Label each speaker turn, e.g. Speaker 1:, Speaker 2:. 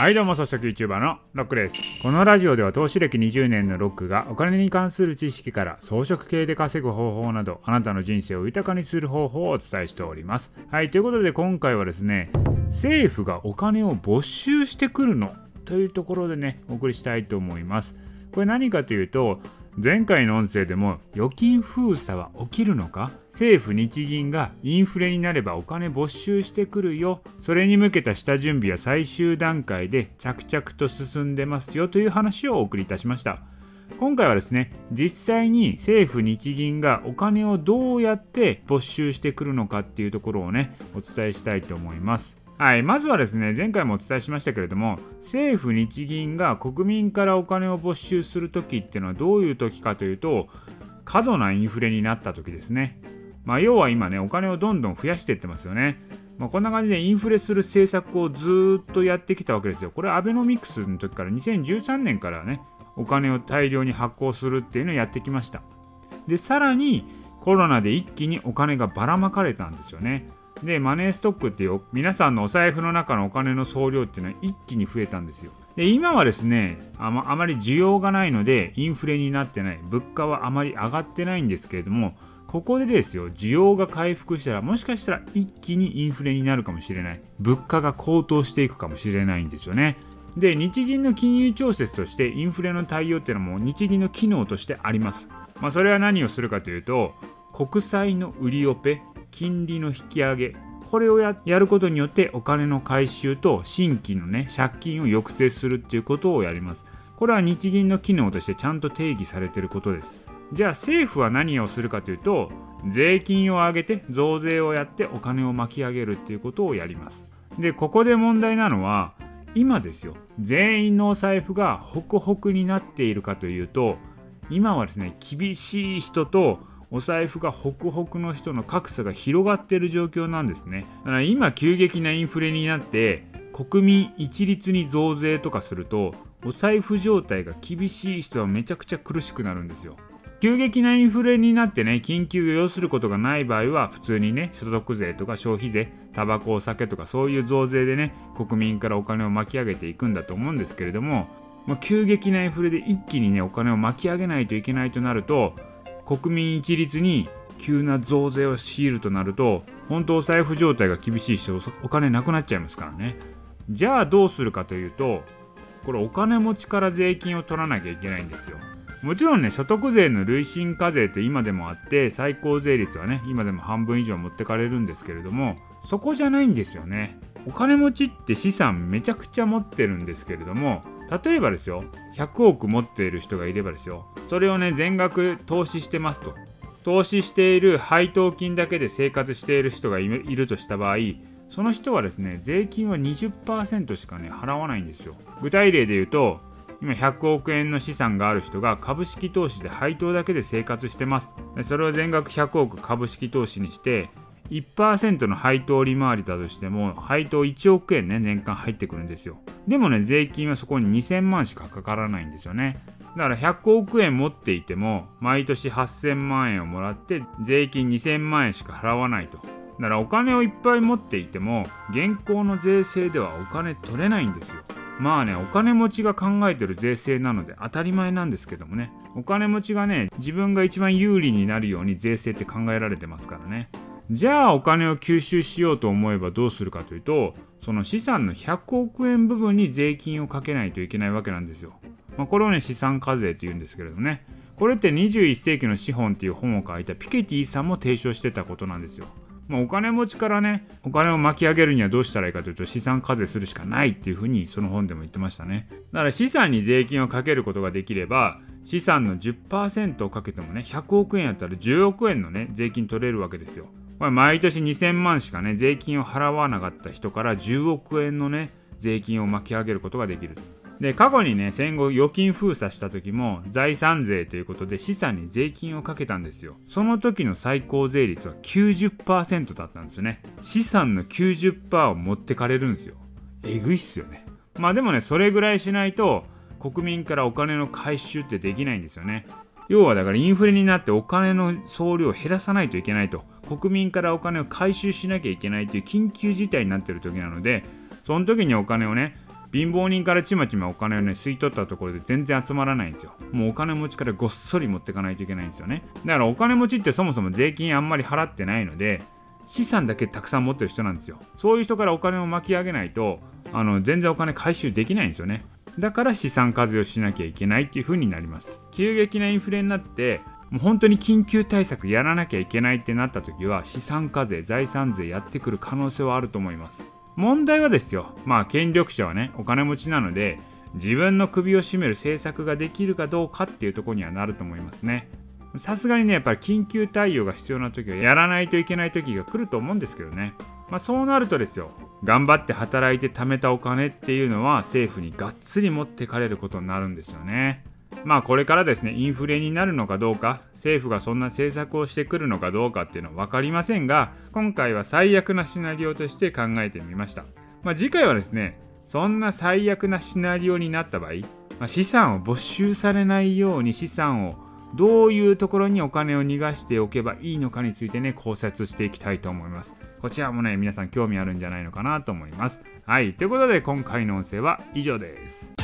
Speaker 1: はいどうも、早速 YouTuber のロックです。このラジオでは投資歴20年のロックがお金に関する知識から装飾系で稼ぐ方法などあなたの人生を豊かにする方法をお伝えしております。はい、ということで今回はですね、政府がお金を没収してくるのというところでね、お送りしたいと思います。これ何かというと、前回の音声でも預金封鎖は起きるのか？政府日銀がインフレになればお金没収してくるよ。それに向けた下準備は最終段階で着々と進んでますよという話をお送りいたしました。今回はですね実際に政府日銀がお金をどうやって没収してくるのかっていうところをねお伝えしたいと思います。はい、まずはですね、前回もお伝えしましたけれども、政府・日銀が国民からお金を没収するときっていうのはどういうときかというと、過度なインフレになったときですね。まあ、要は今ね、お金をどんどん増やしていってますよね。まあ、こんな感じでインフレする政策をずっとやってきたわけですよ。これ、アベノミクスの時から2013年からね、お金を大量に発行するっていうのをやってきました。で、さらにコロナで一気にお金がばらまかれたんですよね。でマネーストックっていう皆さんのお財布の中のお金の総量っていうのは一気に増えたんですよ。で今はですねあまあまり需要がないのでインフレになってない。物価はあまり上がってないんですけれどもここでですよ需要が回復したらもしかしたら一気にインフレになるかもしれない。物価が高騰していくかもしれないんですよね。で日銀の金融調節としてインフレの対応っていうのも日銀の機能としてあります、まあ、それは何をするかというと国債の売りオペ金利の引き上げ。これをやることによってお金の回収と新規のね借金を抑制するっていうことをやります。これは日銀の機能としてちゃんと定義されてることです。じゃあ政府は何をするかというと税金を上げて増税をやってお金を巻き上げるっていうことをやります。でここで問題なのは今ですよ。全員のお財布がホクホクになっているかというと今はですね厳しい人とお財布がホクホクの人の格差が広がっている状況なんですね。だから今急激なインフレになって国民一律に増税とかするとお財布状態が厳しい人はめちゃくちゃ苦しくなるんですよ。急激なインフレになってね緊急を要することがない場合は普通にね所得税とか消費税タバコお酒とかそういう増税でね国民からお金を巻き上げていくんだと思うんですけれども、まあ、急激なインフレで一気にねお金を巻き上げないといけないとなると国民一律に急な増税を強いるとなると本当お財布状態が厳しい人お金なくなっちゃいますからね。じゃあどうするかというとこれお金持ちから税金を取らなきゃいけないんですよ。もちろんね所得税の累進課税って今でもあって最高税率はね今でも半分以上持ってかれるんですけれどもそこじゃないんですよね。お金持ちって資産めちゃくちゃ持ってるんですけれども例えばですよ100億持っている人がいればですよそれをね全額投資してますと。投資している配当金だけで生活している人がいるとした場合その人はですね税金は20%しかね払わないんですよ。具体例で言うと今100億円の資産がある人が株式投資で配当だけで生活してます。それを全額100億株式投資にして1%の配当利回りだとしても配当1億円ね年間入ってくるんですよ。でもね税金はそこに2000万しかかからないんですよね。だから100億円持っていても毎年8000万円をもらって税金2000万円しか払わないと。だからお金をいっぱい持っていても現行の税制ではお金取れないんですよ。まあねお金持ちが考えてる税制なので当たり前なんですけどもね。お金持ちがね自分が一番有利になるように税制って考えられてますからね。じゃあお金を吸収しようと思えばどうするかというとその資産の100億円部分に税金をかけないといけないわけなんですよ。まあ、これをね資産課税というんですけれどもねこれって21世紀の資本っていう本を書いたピケティさんも提唱してたことなんですよ。まあ、お金持ちからねお金を巻き上げるにはどうしたらいいかというと資産課税するしかないっていうふうにその本でも言ってましたね。だから資産に税金をかけることができれば資産の10%をかけてもね100億円やったら10億円のね税金取れるわけですよ。これ毎年2000万しかね、税金を払わなかった人から10億円のね、税金を巻き上げることができる。で、過去にね、戦後預金封鎖した時も財産税ということで資産に税金をかけたんですよ。その時の最高税率は90%だったんですよね。資産の90%を持ってかれるんですよ。えぐいっすよね。まあでもね、それぐらいしないと国民からお金の回収ってできないんですよね。要はだからインフレになってお金の総量を減らさないといけないと国民からお金を回収しなきゃいけないという緊急事態になってる時なのでその時にお金をね貧乏人からちまちまお金をね吸い取ったところで全然集まらないんですよ。もうお金持ちからごっそり持ってかないといけないんですよね。だからお金持ちってそもそも税金あんまり払ってないので資産だけたくさん持ってる人なんですよ。そういう人からお金を巻き上げないとあの全然お金回収できないんですよね。だから資産課税をしなきゃいけないっていう風になります。急激なインフレになってもう本当に緊急対策やらなきゃいけないってなった時は資産課税財産税やってくる可能性はあると思います。問題はですよ。まあ権力者はねお金持ちなので自分の首を絞める政策ができるかどうかっていうとこにはなると思いますね。さすがにねやっぱり緊急対応が必要な時はやらないといけない時が来ると思うんですけどね。まあ、そうなるとですよ。頑張って働いて貯めたお金っていうのは政府にがっつり持ってかれることになるんですよね。まあこれからですねインフレになるのかどうか政府がそんな政策をしてくるのかどうかっていうのは分かりませんが今回は最悪なシナリオとして考えてみました、まあ、次回はですねそんな最悪なシナリオになった場合、まあ、資産を没収されないように資産をどういうところにお金を逃がしておけばいいのかについてね考察していきたいと思います。こちらもね皆さん興味あるんじゃないのかなと思います。はいということで今回の音声は以上です。